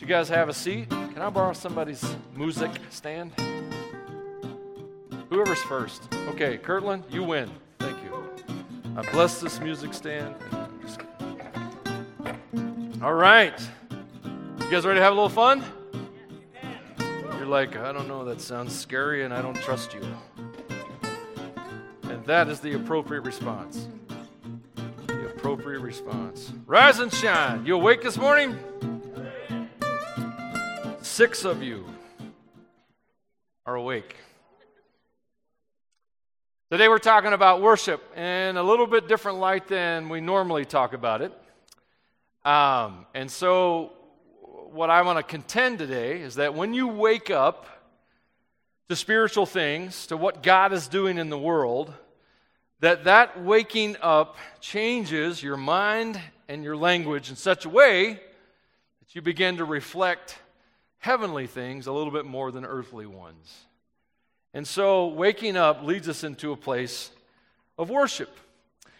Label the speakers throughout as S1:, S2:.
S1: you guys have a seat? Can I borrow somebody's music stand? Whoever's first. Okay, Kirtland, you win. Thank you. I bless this music stand. All right. You guys ready to have a little fun? You're like, I don't know, that sounds scary and I don't trust you. And that is the appropriate response. The appropriate response. Rise and shine. You awake this morning? Six of you are awake. Today we're talking about worship in a little bit different light than we normally talk about it. Um, and so what I want to contend today is that when you wake up to spiritual things, to what God is doing in the world, that that waking up changes your mind and your language in such a way that you begin to reflect heavenly things a little bit more than earthly ones. And so waking up leads us into a place of worship.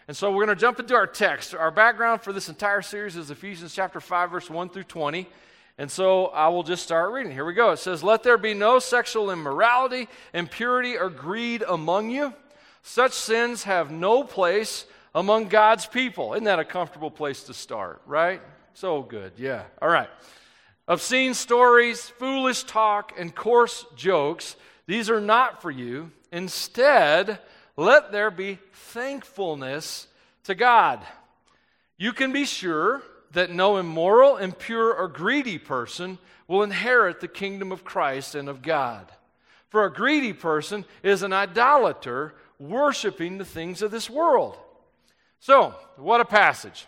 S1: And so we're going to jump into our text. Our background for this entire series is Ephesians chapter 5 verse 1 through 20. And so I will just start reading. Here we go. It says, Let there be no sexual immorality, impurity, or greed among you. Such sins have no place among God's people. Isn't that a comfortable place to start, right? So good. Yeah. All right. Obscene stories, foolish talk, and coarse jokes, these are not for you. Instead, let there be thankfulness to God. You can be sure that no immoral, impure, or greedy person will inherit the kingdom of Christ and of God. For a greedy person is an idolater worshiping the things of this world. So, what a passage.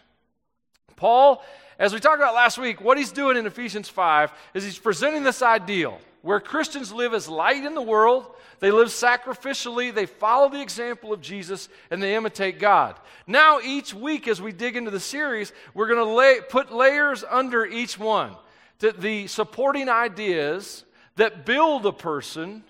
S1: Paul, as we talked about last week, what he's doing in Ephesians 5 is he's presenting this ideal where Christians live as light in the world, they live sacrificially, they follow the example of Jesus, and they imitate God. Now, each week as we dig into the series, we're going to lay, put layers under each one. The, the supporting ideas that build a person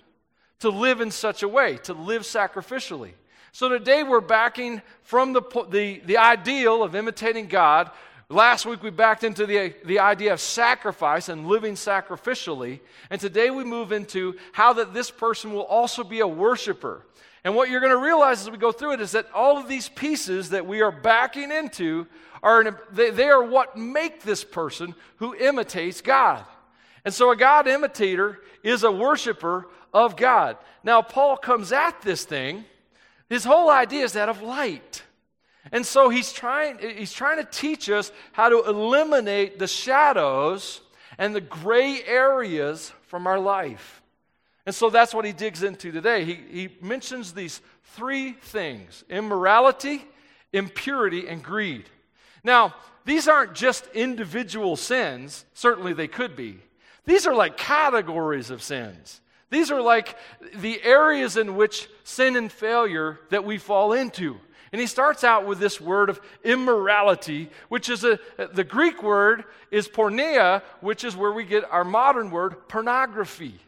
S1: to live in such a way, to live sacrificially. So today we're backing from the, the, the ideal of imitating God Last week we backed into the, the idea of sacrifice and living sacrificially. And today we move into how that this person will also be a worshiper. And what you're going to realize as we go through it is that all of these pieces that we are backing into are they, they are what make this person who imitates God. And so a God imitator is a worshiper of God. Now Paul comes at this thing. His whole idea is that of light. And so he's trying, he's trying to teach us how to eliminate the shadows and the gray areas from our life. And so that's what he digs into today. He, he mentions these three things immorality, impurity, and greed. Now, these aren't just individual sins, certainly they could be. These are like categories of sins. These are like the areas in which sin and failure that we fall into. And he starts out with this word of immorality, which is a, the Greek word is porneia, which is where we get our modern word pornography.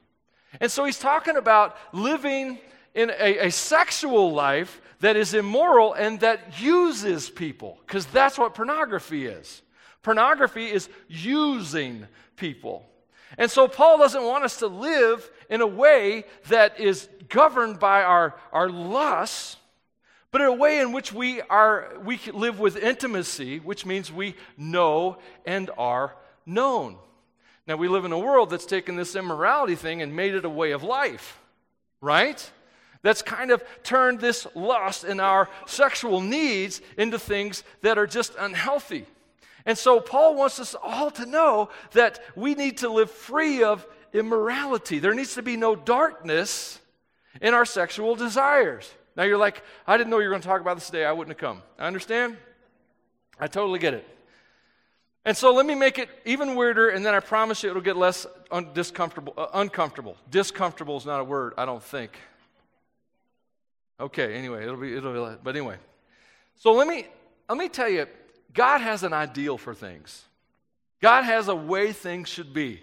S1: And so he's talking about living in a, a sexual life that is immoral and that uses people, because that's what pornography is. Pornography is using people. And so Paul doesn't want us to live in a way that is governed by our, our lusts but in a way in which we are we live with intimacy, which means we know and are known. Now we live in a world that's taken this immorality thing and made it a way of life, right? That's kind of turned this lust and our sexual needs into things that are just unhealthy. And so Paul wants us all to know that we need to live free of immorality. There needs to be no darkness in our sexual desires. Now you're like, I didn't know you were going to talk about this today. I wouldn't have come. I understand? I totally get it. And so let me make it even weirder, and then I promise you it'll get less un- discomfortable, uh, uncomfortable. Discomfortable is not a word, I don't think. Okay, anyway, it'll be, it'll be, but anyway. So let me, let me tell you, God has an ideal for things. God has a way things should be.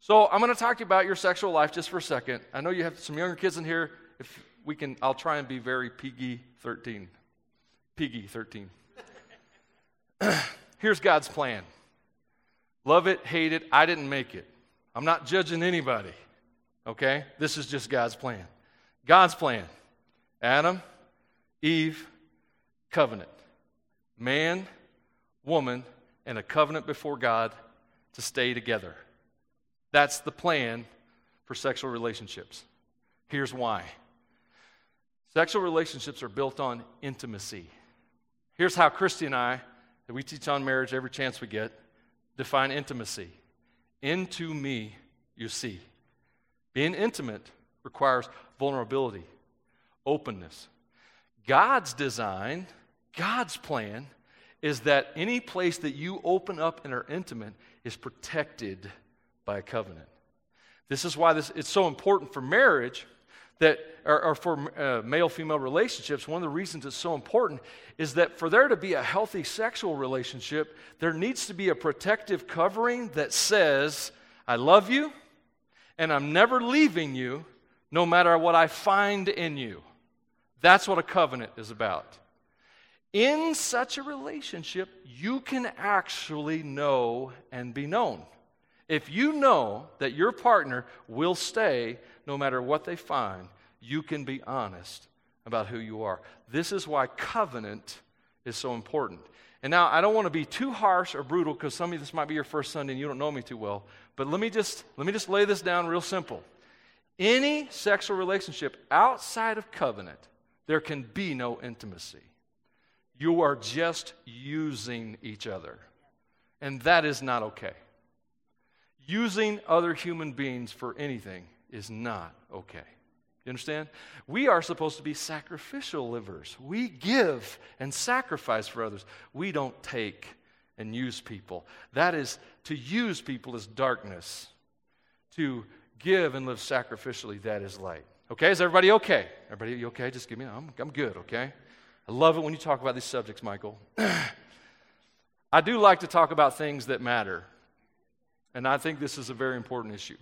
S1: So I'm going to talk to you about your sexual life just for a second. I know you have some younger kids in here. If we can, I'll try and be very piggy 13. Piggy 13. Here's God's plan Love it, hate it, I didn't make it. I'm not judging anybody. Okay? This is just God's plan. God's plan Adam, Eve, covenant. Man, woman, and a covenant before God to stay together. That's the plan for sexual relationships. Here's why sexual relationships are built on intimacy. Here's how Christy and I, that we teach on marriage every chance we get, define intimacy. Into me, you see. Being intimate requires vulnerability, openness. God's design, God's plan, is that any place that you open up and are intimate is protected by a covenant. This is why this, it's so important for marriage that, or, or for uh, male female relationships. One of the reasons it's so important is that for there to be a healthy sexual relationship, there needs to be a protective covering that says, I love you and I'm never leaving you no matter what I find in you. That's what a covenant is about. In such a relationship, you can actually know and be known. If you know that your partner will stay no matter what they find, you can be honest about who you are. This is why covenant is so important. And now, I don't want to be too harsh or brutal because some of you, this might be your first Sunday and you don't know me too well. But let me just, let me just lay this down real simple. Any sexual relationship outside of covenant, there can be no intimacy. You are just using each other. And that is not okay. Using other human beings for anything is not okay. You understand? We are supposed to be sacrificial livers. We give and sacrifice for others. We don't take and use people. That is, to use people is darkness. To give and live sacrificially, that is light. Okay, is everybody okay? Everybody you okay? Just give me, I'm, I'm good, okay? I love it when you talk about these subjects, Michael. I do like to talk about things that matter. And I think this is a very important issue.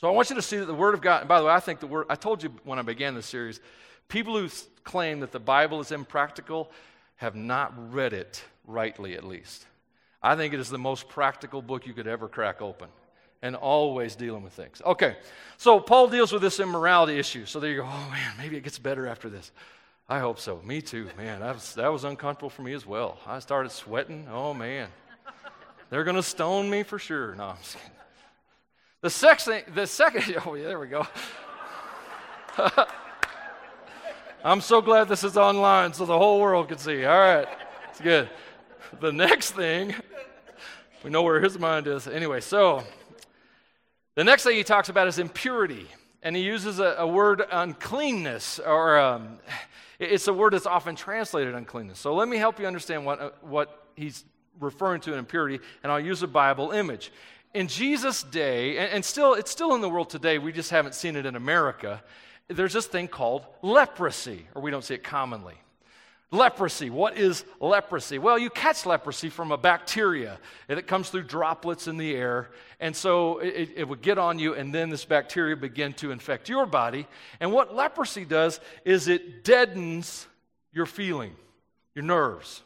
S1: So I want you to see that the Word of God, and by the way, I think the Word, I told you when I began this series, people who claim that the Bible is impractical have not read it rightly, at least. I think it is the most practical book you could ever crack open and always dealing with things. Okay, so Paul deals with this immorality issue. So there you go, oh man, maybe it gets better after this. I hope so. Me too, man. That was, that was uncomfortable for me as well. I started sweating. Oh, man. They're going to stone me for sure. No, I'm just kidding. The, second, the second, oh, yeah, there we go. I'm so glad this is online so the whole world can see. All right, it's good. The next thing, we know where his mind is. Anyway, so the next thing he talks about is impurity. And he uses a, a word uncleanness, or um, it's a word that's often translated uncleanness. So let me help you understand what, uh, what he's referring to an impurity, and I'll use a Bible image. In Jesus' day, and, and still, it's still in the world today, we just haven't seen it in America, there's this thing called leprosy, or we don't see it commonly. Leprosy. What is leprosy? Well, you catch leprosy from a bacteria and it comes through droplets in the air. And so it, it, would get on you, and then this bacteria begin to infect your body. And what leprosy does is it deadens your feeling, your nerves.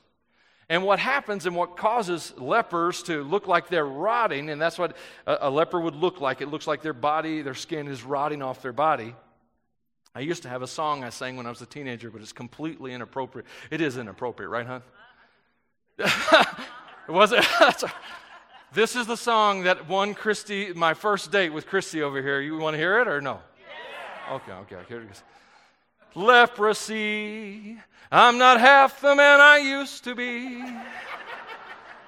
S1: And what happens and what causes lepers to look like they're rotting, and that's what a, a leper would look like. It looks like their body, their skin is rotting off their body. I used to have a song I sang when I was a teenager, but it's completely inappropriate. It is inappropriate, right, hon? was it? this is the song that won Christy, my first date with Christy over here. You want to hear it or no? Yeah. Okay, okay, here it goes. Leprosy, I'm not half the man I used to be.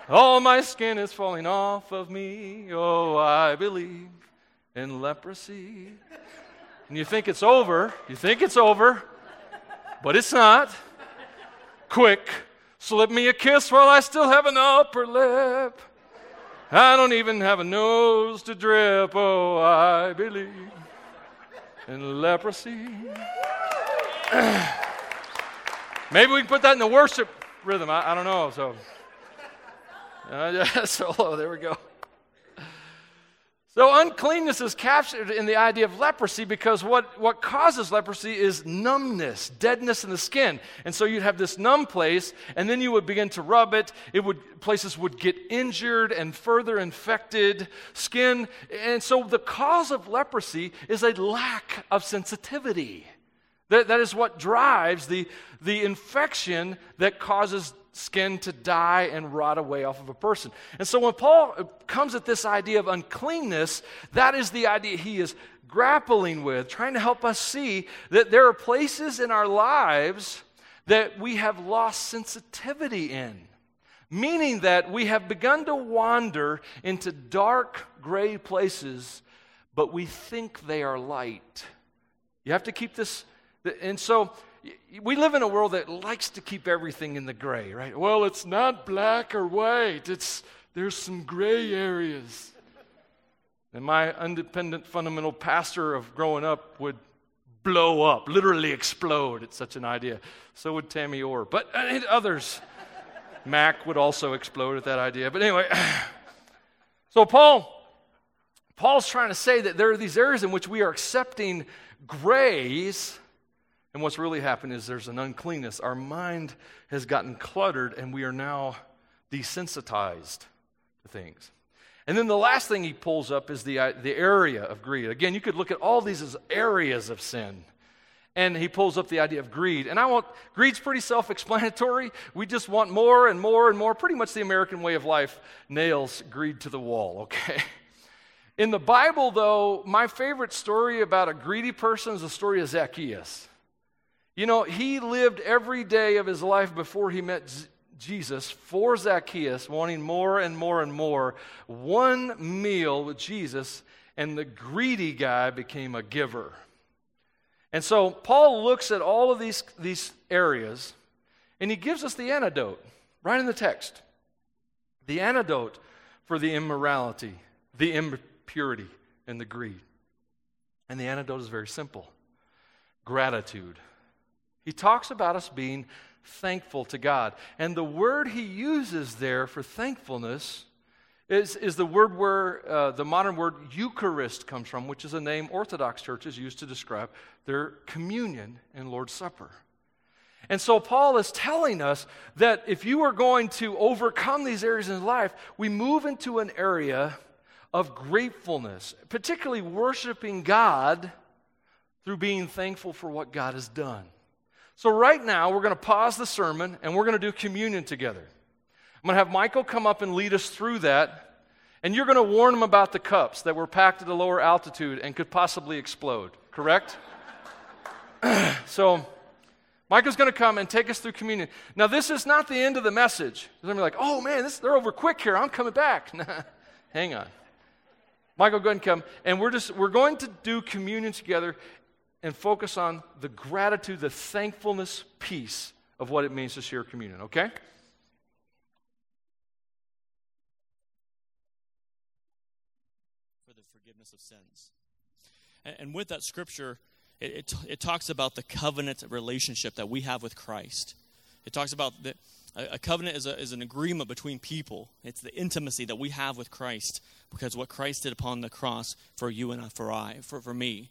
S1: All my skin is falling off of me. Oh, I believe in leprosy and you think it's over. You think it's over, but it's not. Quick, slip me a kiss while I still have an upper lip. I don't even have a nose to drip. Oh, I believe in leprosy. Maybe we can put that in the worship rhythm. I, I don't know. So, uh, yeah, solo. There we go. So, uncleanness is captured in the idea of leprosy because what, what causes leprosy is numbness, deadness in the skin. And so you'd have this numb place, and then you would begin to rub it. It would, places would get injured and further infected skin. And so the cause of leprosy is a lack of sensitivity. That, that is what drives the, the infection that causes skin to die and rot away off of a person. And so when Paul uh, comes at this idea of uncleanness, that is the idea he is grappling with, trying to help us see that there are places in our lives that we have lost sensitivity in. Meaning that we have begun to wander into dark gray places, but we think they are light. You have to keep this. And so we live in a world that likes to keep everything in the gray, right? Well, it's not black or white. It's there's some gray areas. And my independent fundamental pastor of growing up would blow up, literally explode at such an idea. So would Tammy Orr. But uh, others, Mac would also explode at that idea. But anyway, so Paul, Paul's trying to say that there are these areas in which we are accepting grays and what's really happened is there's an uncleanness. Our mind has gotten cluttered, and we are now desensitized to things. And then the last thing he pulls up is the, uh, the area of greed. Again, you could look at all these as areas of sin. And he pulls up the idea of greed. And I want, greed's pretty self explanatory. We just want more and more and more. Pretty much the American way of life nails greed to the wall, okay? In the Bible, though, my favorite story about a greedy person is the story of Zacchaeus. You know, he lived every day of his life before he met Z- Jesus for Zacchaeus, wanting more and more and more. One meal with Jesus, and the greedy guy became a giver. And so Paul looks at all of these, these areas, and he gives us the antidote right in the text. The antidote for the immorality, the impurity, and the greed. And the antidote is very simple gratitude. He talks about us being thankful to God. And the word he uses there for thankfulness is, is the word where uh, the modern word Eucharist comes from, which is a name Orthodox churches use to describe their communion and Lord's Supper. And so Paul is telling us that if you are going to overcome these areas in life, we move into an area of gratefulness, particularly worshiping God through being thankful for what God has done. So, right now, we're going to pause the sermon and we're going to do communion together. I'm going to have Michael come up and lead us through that. And you're going to warn them about the cups that were packed at a lower altitude and could possibly explode, correct? so, Michael's going to come and take us through communion. Now, this is not the end of the message. They're going to be like, oh man, this, they're over quick here. I'm coming back. Hang on. Michael, go ahead and come. And we're just, we're going to do communion together and focus on the gratitude, the thankfulness piece of what it means to share communion, okay?
S2: For the forgiveness of sins. And, and with that scripture, it, it, it, talks about the covenant relationship that we have with Christ. It talks about that a, covenant is, a, is an agreement between people. It's the intimacy that we have with Christ because what Christ did upon the cross for you and for I, for, for me.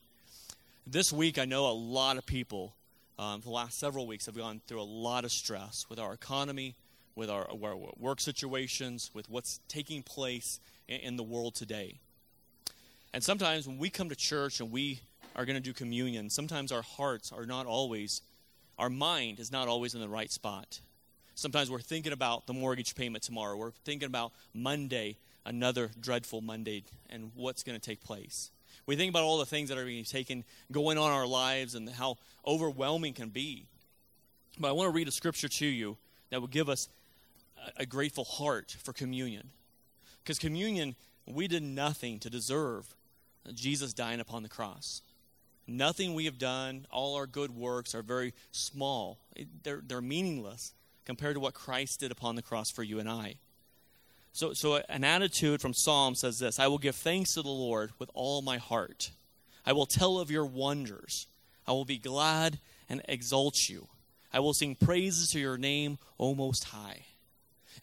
S2: This week, I know a lot of people, um, the last several weeks, have gone through a lot of stress with our economy, with our, our work situations, with what's taking place in, in the world today. And sometimes when we come to church and we are going to do communion, sometimes our hearts are not always, our mind is not always in the right spot. Sometimes we're thinking about the mortgage payment tomorrow. We're thinking about Monday, another dreadful Monday, and what's going to take place. We think about all the things that are being taken, going on in our lives, and how overwhelming can be. But I want to read a scripture to you that will give us a, a grateful heart for communion. Because communion, we did nothing to deserve Jesus dying upon the cross. Nothing we have done, all our good works are very small. They're, they're meaningless compared to what Christ did upon the cross for you and I. So, so an attitude from Psalm says this I will give thanks to the Lord with all my heart. I will tell of your wonders. I will be glad and exalt you. I will sing praises to your name, O Most High.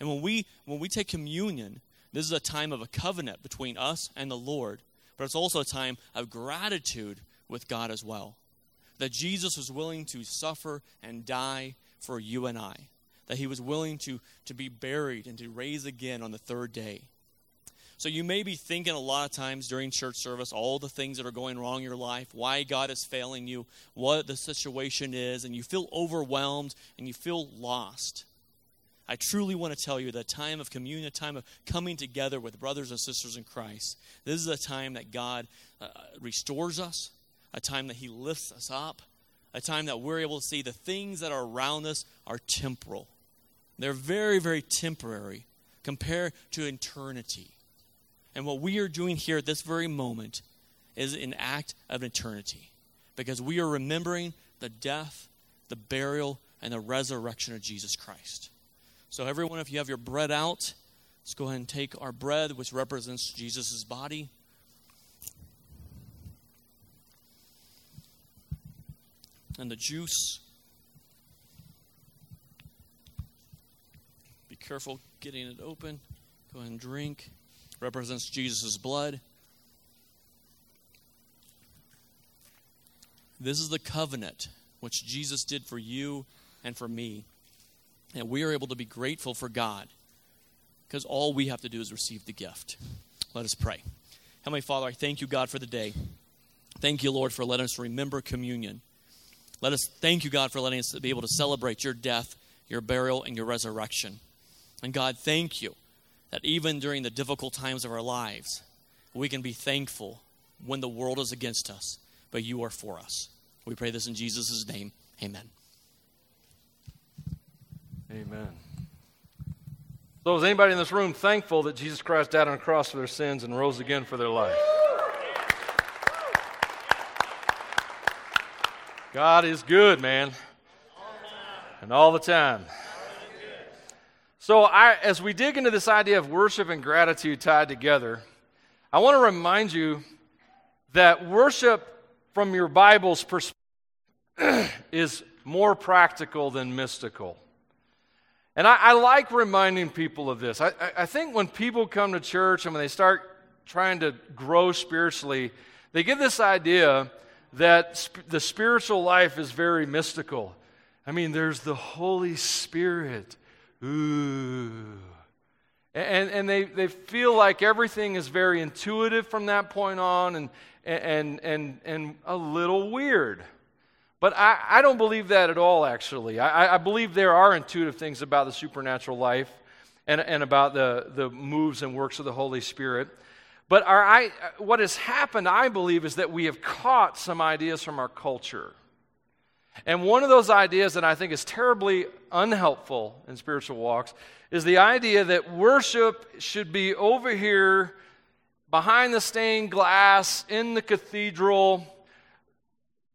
S2: And when we when we take communion, this is a time of a covenant between us and the Lord but it's also a time of gratitude with God as well. That Jesus was willing to suffer and die for you and I. That he was willing to, to be buried and to raise again on the third day. So you may be thinking a lot of times during church service all the things that are going wrong in your life, why God is failing you, what the situation is, and you feel overwhelmed and you feel lost. I truly want to tell you that time of communion, a time of coming together with brothers and sisters in Christ, this is a time that God uh, restores us, a time that He lifts us up, a time that we're able to see the things that are around us are temporal. They're very, very temporary compared to eternity. And what we are doing here at this very moment is an act of eternity because we are remembering the death, the burial, and the resurrection of Jesus Christ. So, everyone, if you have your bread out, let's go ahead and take our bread, which represents Jesus' body. And the juice. Careful getting it open. Go ahead and drink represents Jesus' blood. This is the covenant which Jesus did for you and for me. And we are able to be grateful for God because all we have to do is receive the gift. Let us pray. Heavenly Father, I thank you, God, for the day. Thank you, Lord, for letting us remember communion. Let us thank you, God, for letting us be able to celebrate your death, your burial, and your resurrection. And God, thank you that even during the difficult times of our lives, we can be thankful when the world is against us, but you are for us. We pray this in Jesus' name. Amen.
S1: Amen. So, is anybody in this room thankful that Jesus Christ died on the cross for their sins and rose again for their life? God is good, man. And all the time. So, I, as we dig into this idea of worship and gratitude tied together, I want to remind you that worship from your Bible's perspective is more practical than mystical. And I, I, like reminding people of this. I, I think when people come to church and when they start trying to grow spiritually, they get this idea that sp- the spiritual life is very mystical. I mean, there's the Holy Spirit ooh. And, and they, they feel like everything is very intuitive from that point on and, and, and, and a little weird. But I, I don't believe that at all, actually. I, I believe there are intuitive things about the supernatural life and, and about the, the moves and works of the Holy Spirit. But our, I, what has happened, I believe, is that we have caught some ideas from our culture. And one of those ideas that I think is terribly unhelpful in spiritual walks is the idea that worship should be over here behind the stained glass in the cathedral,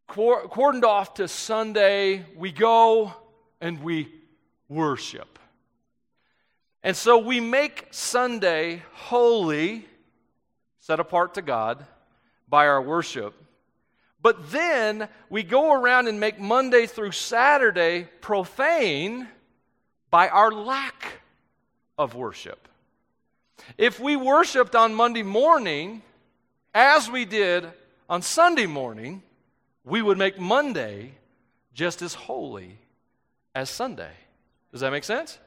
S1: cordoned off to Sunday. We go and we worship. And so we make Sunday holy, set apart to God by our worship. But then we go around and make Monday through Saturday profane by our lack of worship. If we worshiped on Monday morning as we did on Sunday morning, we would make Monday just as holy as Sunday. Does that make sense?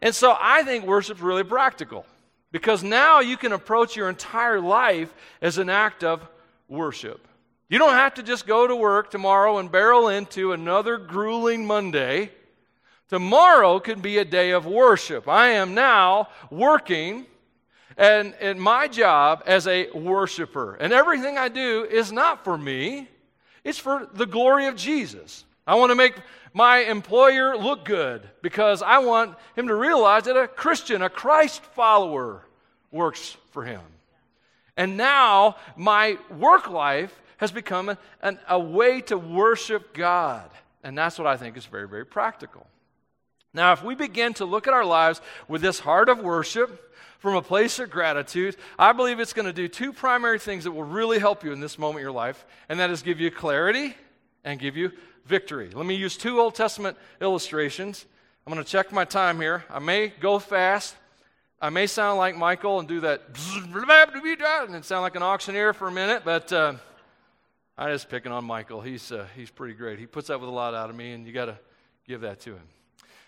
S1: And so I think worship's really practical because now you can approach your entire life as an act of worship. You don't have to just go to work tomorrow and barrel into another grueling Monday. Tomorrow could be a day of worship. I am now working and in my job as a worshiper. And everything I do is not for me, it's for the glory of Jesus. I want to make my employer look good because I want him to realize that a Christian, a Christ follower, works for him. And now my work life has become an, a way to worship God. And that's what I think is very, very practical. Now, if we begin to look at our lives with this heart of worship, from a place of gratitude, I believe it's going to do two primary things that will really help you in this moment in your life, and that is give you clarity and give you victory. Let me use two Old Testament illustrations. I'm going to check my time here. I may go fast, I may sound like Michael and do that and sound like an auctioneer for a minute, but uh, I'm just picking on Michael. He's, uh, he's pretty great. He puts up with a lot out of me, and you got to give that to him.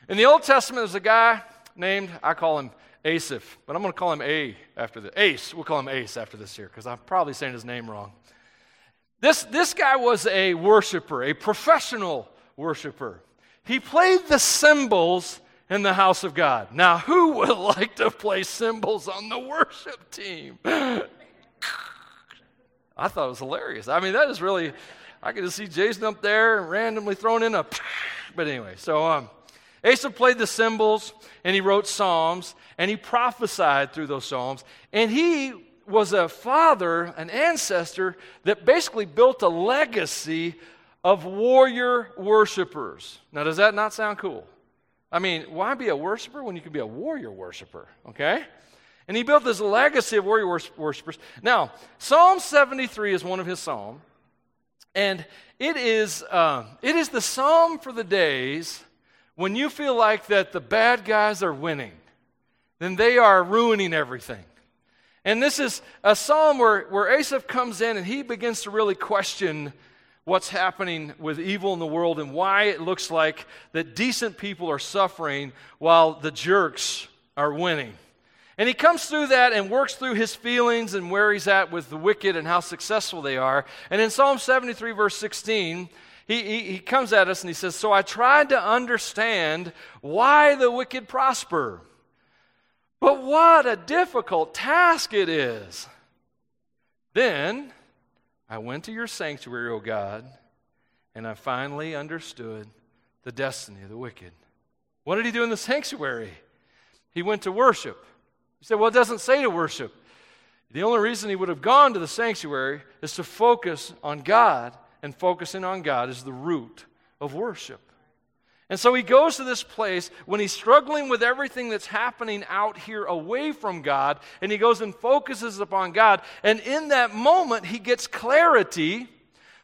S1: In the Old Testament, there's a guy named, I call him Asaph, but I'm going to call him A after the Ace. We'll call him Ace after this here because I'm probably saying his name wrong. This, this guy was a worshiper, a professional worshiper. He played the cymbals in the house of God. Now, who would like to play cymbals on the worship team? I thought it was hilarious. I mean, that is really, I could just see Jason up there randomly throwing in a, but anyway, so um, Asa played the cymbals and he wrote psalms and he prophesied through those psalms. And he was a father, an ancestor that basically built a legacy of warrior worshipers. Now, does that not sound cool? I mean, why be a worshiper when you can be a warrior worshiper? Okay? And he built this legacy of warrior worshipers. Now, Psalm 73 is one of his psalms, and it is, uh, it is the psalm for the days when you feel like that the bad guys are winning, then they are ruining everything. And this is a psalm where, where Asaph comes in and he begins to really question what's happening with evil in the world and why it looks like that decent people are suffering while the jerks are winning. And he comes through that and works through his feelings and where he's at with the wicked and how successful they are. And in Psalm 73, verse 16, he, he, he comes at us and he says, So I tried to understand why the wicked prosper. But what a difficult task it is. Then I went to your sanctuary, O God, and I finally understood the destiny of the wicked. What did he do in the sanctuary? He went to worship. You said, Well, it doesn't say to worship. The only reason he would have gone to the sanctuary is to focus on God and focusing on God is the root of worship. And so he goes to this place when he's struggling with everything that's happening out here away from God, and he goes and focuses upon God. And in that moment, he gets clarity.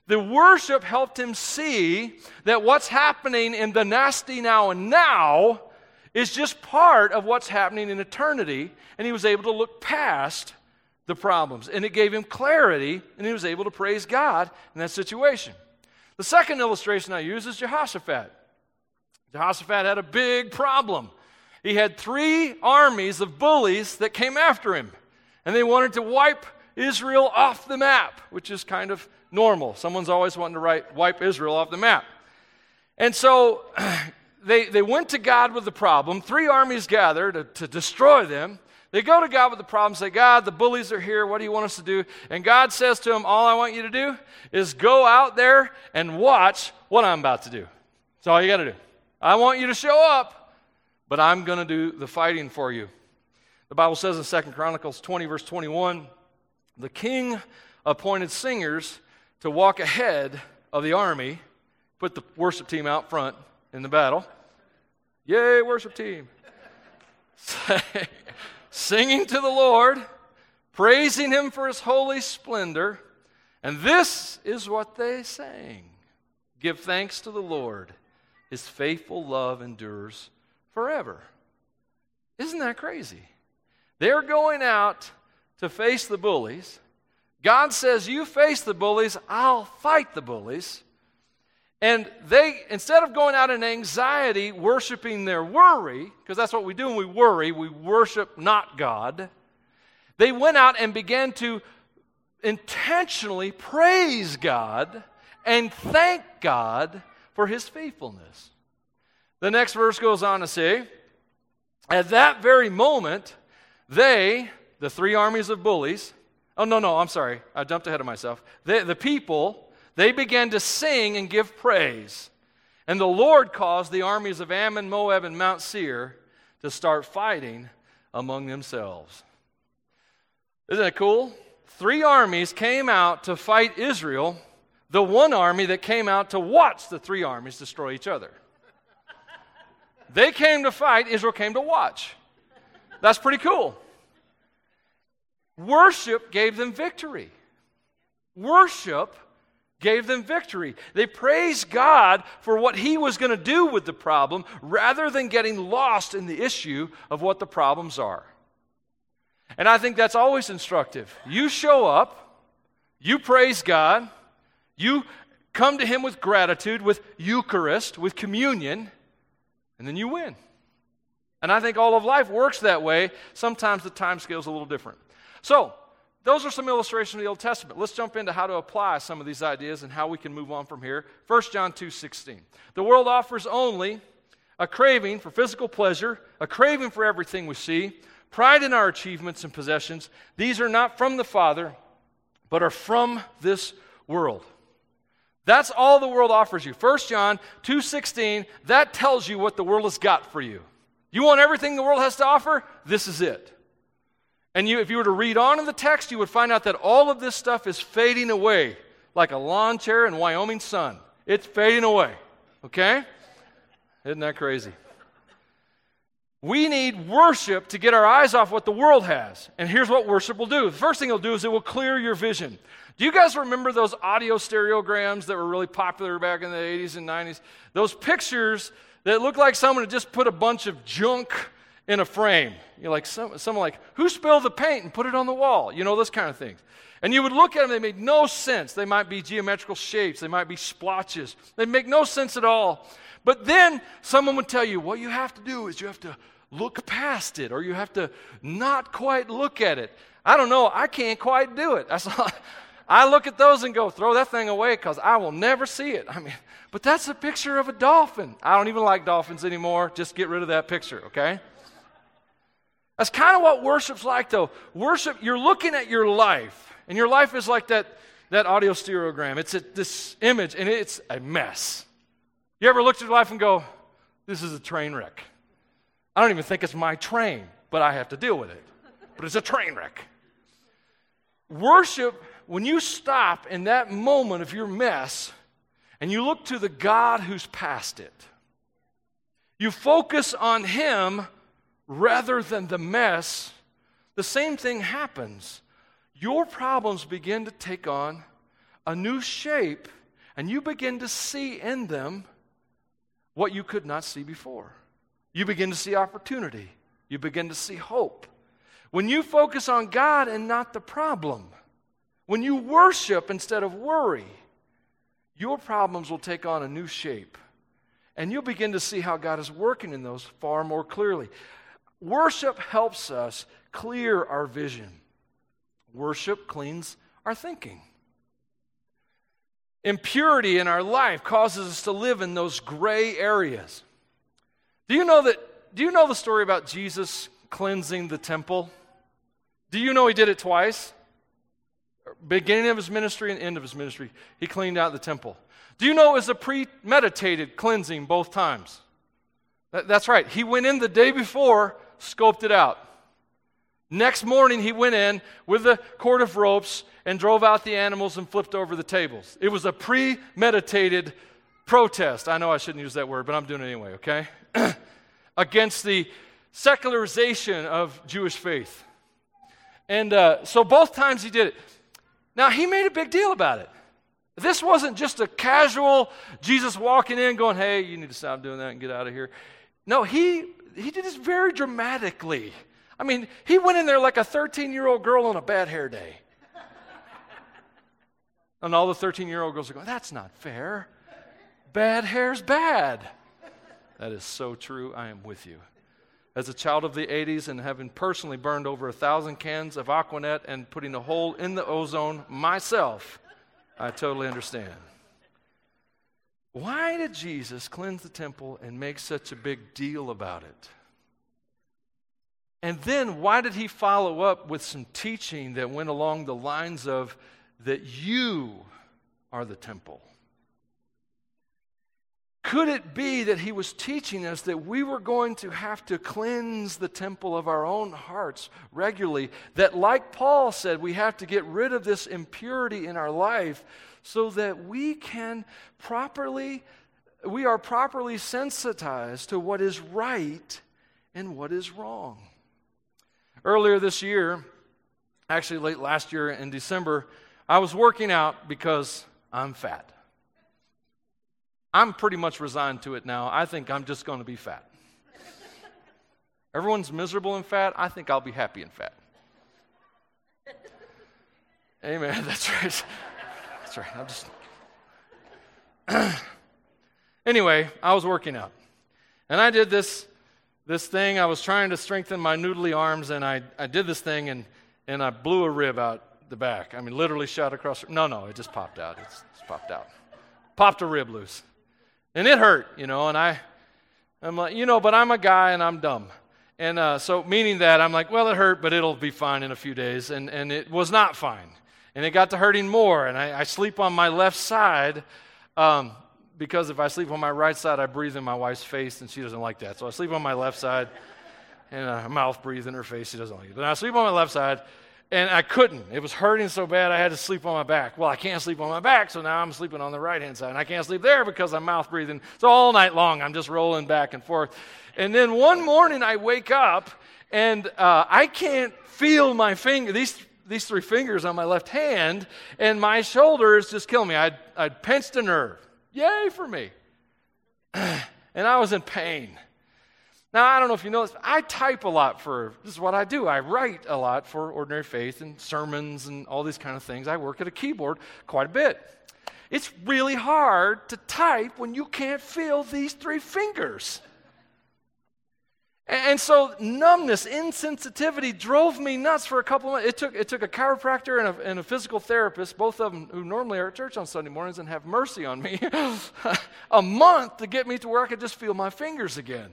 S1: The worship helped him see that what's happening in the nasty now and now is just part of what's happening in eternity, and he was able to look past the problems. And it gave him clarity, and he was able to praise God in that situation. The second illustration I use is Jehoshaphat. Jehoshaphat had a big problem. He had three armies of bullies that came after him, and they wanted to wipe Israel off the map, which is kind of normal. Someone's always wanting to wipe Israel off the map. And so they, they went to God with the problem. Three armies gathered to, to destroy them. They go to God with the problem, say, God, the bullies are here. What do you want us to do? And God says to them, All I want you to do is go out there and watch what I'm about to do. That's all you got to do. I want you to show up, but I'm going to do the fighting for you. The Bible says in Second Chronicles 20, verse 21, the king appointed singers to walk ahead of the army, put the worship team out front in the battle. Yay, worship team. singing to the Lord, praising Him for His holy splendor. And this is what they sang Give thanks to the Lord, His faithful love endures forever. Isn't that crazy? They're going out to face the bullies. God says, You face the bullies, I'll fight the bullies. And they, instead of going out in anxiety, worshiping their worry, because that's what we do when we worry, we worship not God, they went out and began to intentionally praise God and thank God for his faithfulness. The next verse goes on to say, At that very moment, they, the three armies of bullies, oh, no, no, I'm sorry, I jumped ahead of myself. They, the people, they began to sing and give praise. And the Lord caused the armies of Ammon, Moab, and Mount Seir to start fighting among themselves. Isn't that cool? Three armies came out to fight Israel, the one army that came out to watch the three armies destroy each other. They came to fight, Israel came to watch. That's pretty cool. Worship gave them victory. Worship gave them victory. They praised God for what He was going to do with the problem rather than getting lost in the issue of what the problems are. And I think that's always instructive. You show up, you praise God, you come to Him with gratitude, with Eucharist, with communion, and then you win. And I think all of life works that way. Sometimes the time scale is a little different. So, those are some illustrations of the Old Testament. Let's jump into how to apply some of these ideas and how we can move on from here. 1 John 2:16. The world offers only a craving for physical pleasure, a craving for everything we see, pride in our achievements and possessions. These are not from the Father, but are from this world. That's all the world offers you. 1 John 2:16, that tells you what the world has got for you. You want everything the world has to offer? This is it. And you, if you were to read on in the text, you would find out that all of this stuff is fading away like a lawn chair in Wyoming sun. It's fading away. Okay? Isn't that crazy? We need worship to get our eyes off what the world has. And here's what worship will do. The first thing it'll do is it will clear your vision. Do you guys remember those autostereograms that were really popular back in the 80s and 90s? Those pictures that looked like someone had just put a bunch of junk in a frame. You're like, some, someone like, who spilled the paint and put it on the wall? You know, those kind of things. And you would look at them, they made no sense. They might be geometrical shapes, they might be splotches. They make no sense at all. But then someone would tell you, what you have to do is you have to look past it, or you have to not quite look at it. I don't know, I can't quite do it. I look at those and go, throw that thing away because I will never see it. I mean, but that's a picture of a dolphin. I don't even like dolphins anymore. Just get rid of that picture, okay? That's kind of what worship's like, though. Worship, you're looking at your life, and your life is like that, that autostereogram. It's a, this image, and it's a mess. You ever looked at your life and go, this is a train wreck? I don't even think it's my train, but I have to deal with it. But it's a train wreck. Worship, when you stop in that moment of your mess and you look to the God who's past it, you focus on Him rather than the mess, the same thing happens. Your problems begin to take on a new shape, and you begin to see in them what you could not see before. You begin to see opportunity, you begin to see hope. When you focus on God and not the problem, when you worship instead of worry, your problems will take on a new shape. And you'll begin to see how God is working in those far more clearly. Worship helps us clear our vision. Worship cleans our thinking. Impurity in our life causes us to live in those gray areas. Do you know that do you know the story about Jesus cleansing the temple? Do you know he did it twice? Beginning of his ministry and end of his ministry, he cleaned out the temple. Do you know it was a premeditated cleansing both times? That's right. He went in the day before scoped it out. Next morning, he went in with a cord of ropes and drove out the animals and flipped over the tables. It was a premeditated protest. I know I shouldn't use that word, but I'm doing it anyway, okay? Against the secularization of Jewish faith. And uh, so both times he did it. Now, he made a big deal about it. This wasn't just a casual Jesus walking in going, hey, you need to stop doing that and get out of here. No, he he did this very dramatically. I mean, he went in there like a 13 year old girl on a bad hair day. and all the 13 year old girls are going, that's not fair. Bad hair's bad. That is so true. I am with you. As a child of the 80s and having personally burned over a thousand cans of Aqua Net and putting a hole in the ozone myself, I totally understand. Why did Jesus cleanse the temple and make such a big deal about it? And then why did he follow up with some teaching that went along the lines of that you are the temple? Could it be that he was teaching us that we were going to have to cleanse the temple of our own hearts regularly? That, like Paul said, we have to get rid of this impurity in our life so that we can properly, we are properly sensitized to what is right and what is wrong. Earlier this year, actually late last year in December, I was working out because I'm fat. I'm pretty much resigned to it now. I think I'm just going to be fat. Everyone's miserable and fat. I think I'll be happy and fat. Amen. That's right. Right. I'm just. anyway, I was working out. And I did this, this thing. I was trying to strengthen my noodly arms, and I, I did this thing, and, and I blew a rib out the back. I mean, literally shot across. No, no, it just popped out. It's, it's popped out. Popped a rib loose. And it hurt, you know, and I, I'm like, you know, but I'm a guy and I'm dumb. And uh, so, meaning that, I'm like, well, it hurt, but it'll be fine in a few days. And, and it was not fine. And it got to hurting more. And I, I sleep on my left side um, because if I sleep on my right side, I breathe in my wife's face, and she doesn't like that. So I sleep on my left side, and uh, mouth breathe in her face. She doesn't like it. But I sleep on my left side, and I couldn't. It was hurting so bad I had to sleep on my back. Well, I can't sleep on my back, so now I'm sleeping on the right hand side. And I can't sleep there because I'm mouth breathing. So all night long, I'm just rolling back and forth. And then one morning, I wake up and uh, I can't feel my finger, these, these three fingers on my left hand, and my shoulder is just killing me. I'd, I'd pinched a nerve. Yay for me. and I was in pain. Now, I don't know if you know this, I type a lot for, this is what I do. I write a lot for Ordinary Faith and sermons and all these kind of things. I work at a keyboard quite a bit. It's really hard to type when you can't feel these three fingers. And so numbness, insensitivity drove me nuts for a couple of months. It took, it took a chiropractor and a, and a physical therapist, both of them who normally are at church on Sunday mornings and have mercy on me, a month to get me to where I could just feel my fingers again.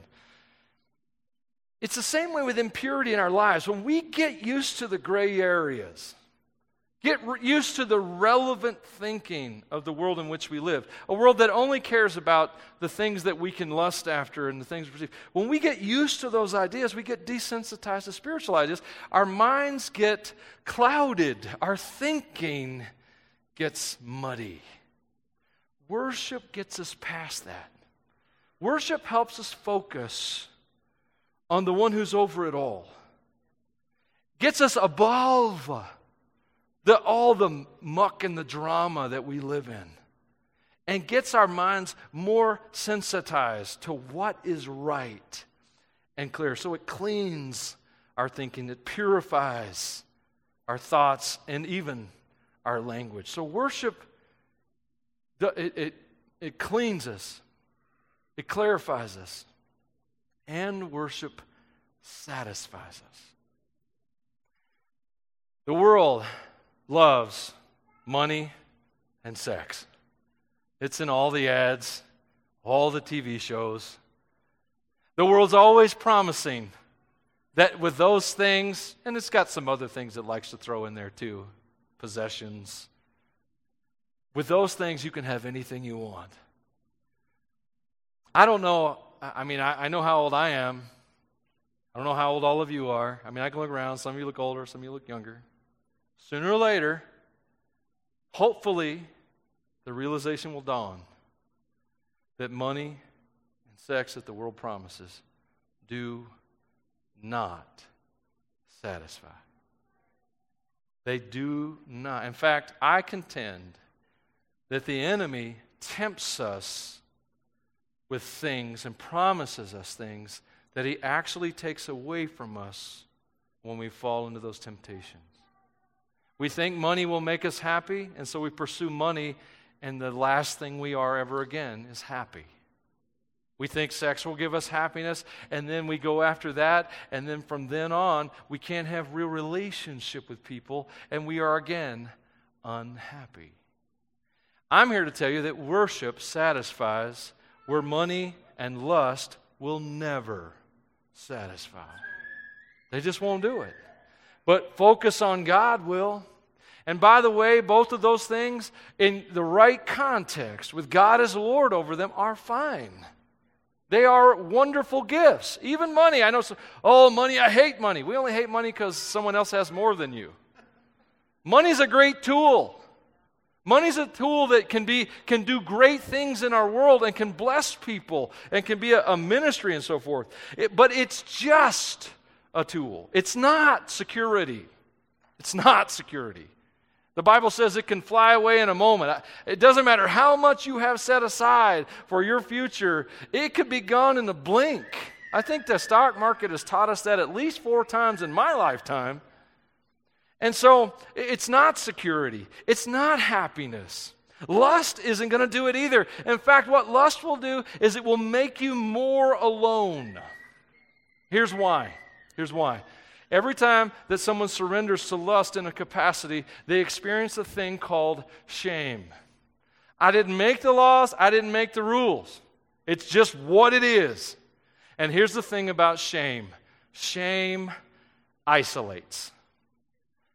S1: It's the same way with impurity in our lives. When we get used to the gray areas, get used to the relevant thinking of the world in which we live, a world that only cares about the things that we can lust after and the things we perceive. When we get used to those ideas, we get desensitized to spiritual ideas. Our minds get clouded, our thinking gets muddy. Worship gets us past that. Worship helps us focus on the one who's over it all. Gets us above the, all the muck and the drama that we live in. And gets our minds more sensitized to what is right and clear. So it cleans our thinking, it purifies our thoughts, and even our language. So worship, it, it, it cleans us, it clarifies us and worship satisfies us. The world loves money and sex. It's in all the ads, all the TV shows. The world's always promising that with those things, and it's got some other things it likes to throw in there too possessions. With those things, you can have anything you want. I don't know I mean, I, I know how old I am. I don't know how old all of you are. I mean, I can look around. Some of you look older, some of you look younger. Sooner or later, hopefully, the realization will dawn that money and sex that the world promises do not satisfy. They do not. In fact, I contend that the enemy tempts us with things and promises us things that He actually takes away from us when we fall into those temptations. We think money will make us happy, and so we pursue money, and the last thing we are ever again is happy. We think sex will give us happiness, and then we go after that, and then from then on, we can't have real relationship with people, and we are again unhappy. I'm here to tell you that worship satisfies where money and lust will never satisfy. They just won't do it. But focus on God will. And by the way, both of those things, in the right context, with God as Lord over them, are fine. They are wonderful gifts. Even money. I know, some, oh, money, I hate money. We only hate money because someone else has more than you. Money's a great tool. Money's a tool that can, be, can do great things in our world and can bless people and can be a, a ministry and so forth. It, but it's just a tool. It's not security. It's not security. The Bible says it can fly away in a moment. It doesn't matter how much you have set aside for your future, it could be gone in the blink. I think the stock market has taught us that at least four times in my lifetime. And so it's not security, it's not happiness. Lust isn't going to do it either. In fact, what lust will do is it will make you more alone. Here's why. Here's why. Every time that someone surrenders to lust in a capacity, they experience a thing called shame. I didn't make the laws, I didn't make the rules. It's just what it is. And here's the thing about shame shame isolates.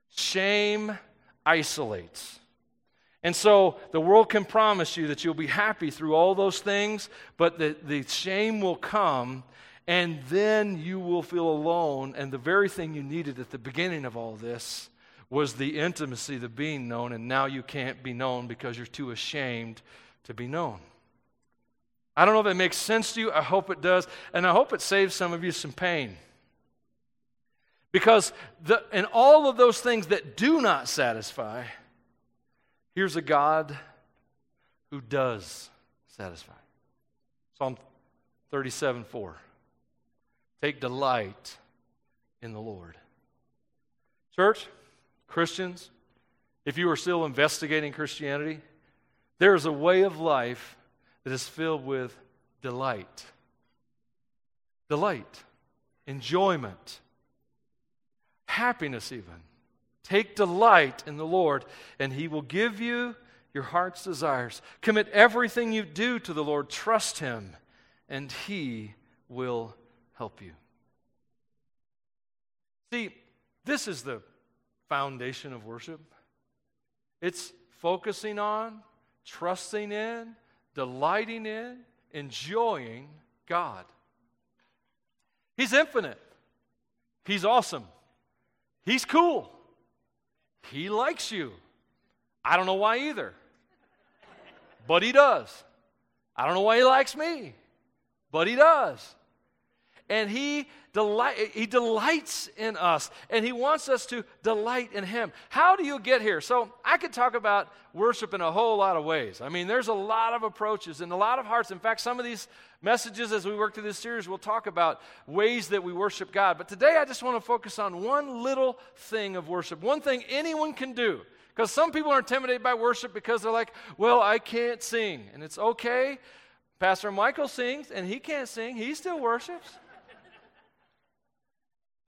S1: Shame isolates. And so the world can promise you that you'll be happy through all those things, but the, the shame will come, and then you will feel alone. And the very thing you needed at the beginning of all this was the intimacy, the being known, and now you can't be known because you're too ashamed to be known. I don't know if it makes sense to you. I hope it does. And I hope it saves some of you some pain. Because the, in all of those things that do not satisfy, here's a God who does satisfy. Psalm 37 4. Take delight in the Lord. Church, Christians, if you are still investigating Christianity, there is a way of life that is filled with delight. Delight, enjoyment, happiness, even. Take delight in the Lord, and He will give you your heart's desires. Commit everything you do to the Lord. Trust Him, and He will help you. See, this is the foundation of worship. It's focusing on, trusting in, delighting in, enjoying God. He's infinite. He's awesome. He's cool. He likes you. I don't know why either. But he does. I don't know why he likes me. But he does. And he delight, he delights in us, and he wants us to delight in him. How do you get here? So I could talk about worship in a whole lot of ways. I mean, there's a lot of approaches and a lot of hearts. In fact, some of these messages as we work through this series, we'll talk about ways that we worship God. But today I just want to focus on one little thing of worship, one thing anyone can do. Because some people are intimidated by worship because they're like, well, I can't sing. And it's okay. Pastor Michael sings, and he can't sing. He still worships.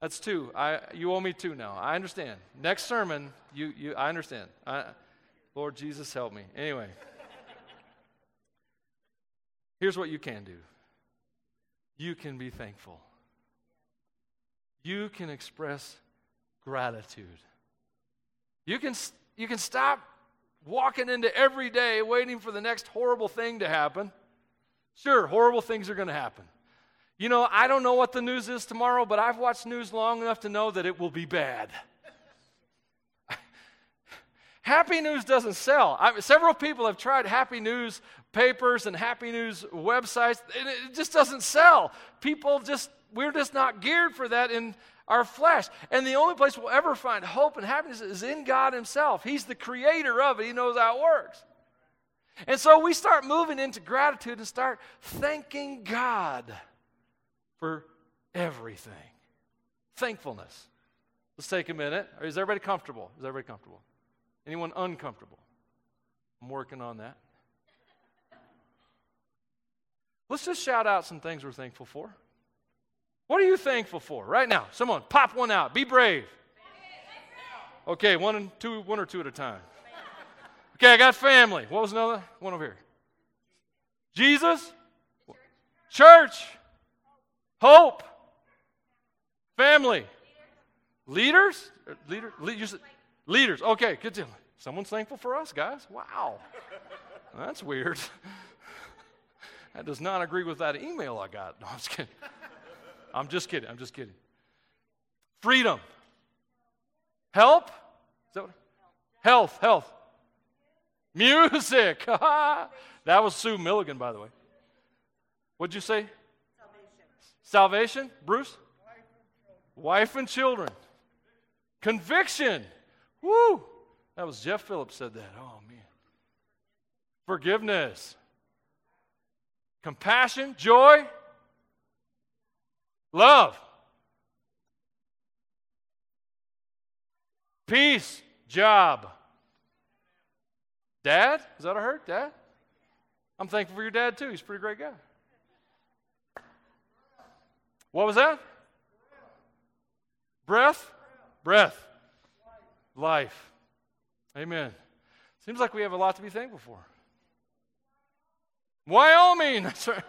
S1: That's two. I, you owe me two now. I understand. Next sermon, you, you, I understand. I, Lord Jesus, help me. Anyway, here's what you can do you can be thankful, you can express gratitude. You can, you can stop walking into every day waiting for the next horrible thing to happen. Sure, horrible things are going to happen. You know, I don't know what the news is tomorrow, but I've watched news long enough to know that it will be bad. happy news doesn't sell. I, several people have tried happy news papers and happy news websites, and it just doesn't sell. People just, we're just not geared for that in our flesh. And the only place we'll ever find hope and happiness is in God Himself. He's the creator of it, He knows how it works. And so we start moving into gratitude and start thanking God for everything. Thankfulness. Let's take a minute. Is everybody comfortable? Is everybody comfortable? Anyone uncomfortable? I'm working on that. Let's just shout out some things we're thankful for. What are you thankful for right now? Someone pop one out. Be brave. Okay, one and two, one or two at a time. Okay, I got family. What was another one over here? Jesus, church, Hope. Family. Leaders? Leader, leaders? Leaders. Okay, good deal. Someone's thankful for us, guys? Wow. That's weird. that does not agree with that email I got. No, I'm just kidding. I'm just kidding. I'm just kidding. Freedom. Help? Is that what? Health, health. Music. that was Sue Milligan, by the way. What'd you say? Salvation, Bruce? Wife and children. Conviction. Woo! That was Jeff Phillips said that. Oh, man. Forgiveness. Compassion, joy, love. Peace. Job. Dad? Is that I heard? Dad? I'm thankful for your dad too. He's a pretty great guy. What was that? Breath? Breath. Life. Amen. Seems like we have a lot to be thankful for. Wyoming. That's right.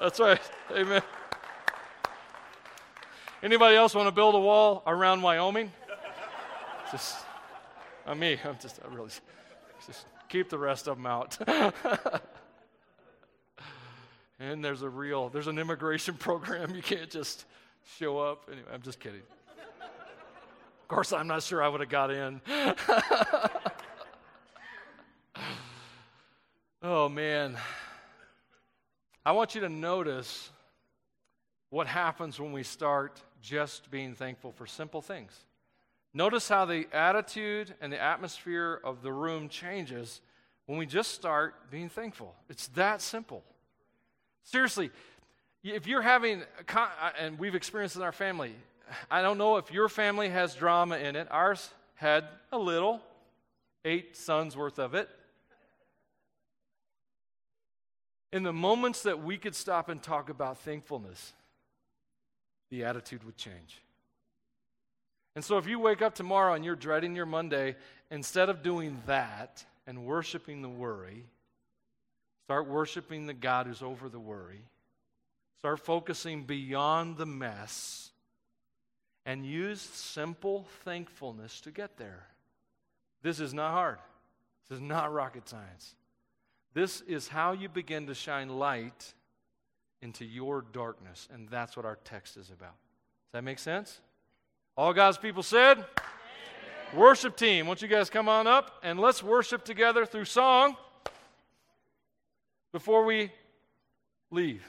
S1: That's right. Amen. Anybody else want to build a wall around Wyoming? Just, I'm me. I'm just, I really, just keep the rest of them out. and there's a real, there's an immigration program. You can't just show up. Anyway, I'm just kidding. Of course, I'm not sure I would have got in. oh, man. I want you to notice what happens when we start just being thankful for simple things. Notice how the attitude and the atmosphere of the room changes when we just start being thankful. It's that simple. Seriously, if you're having, uh, and we've experienced in our family, I don't know if your family has drama in it. Ours had a little, eight sons worth of it. In the moments that we could stop and talk about thankfulness, the attitude would change. And so if you wake up tomorrow and you're dreading your Monday, instead of doing that and worshiping the worry, start worshiping the God who's over the worry. Start focusing beyond the mess and use simple thankfulness to get there. This is not hard. This is not rocket science. This is how you begin to shine light into your darkness. And that's what our text is about. Does that make sense? All God's people said? Amen. Worship team, won't you guys come on up and let's worship together through song before we leave.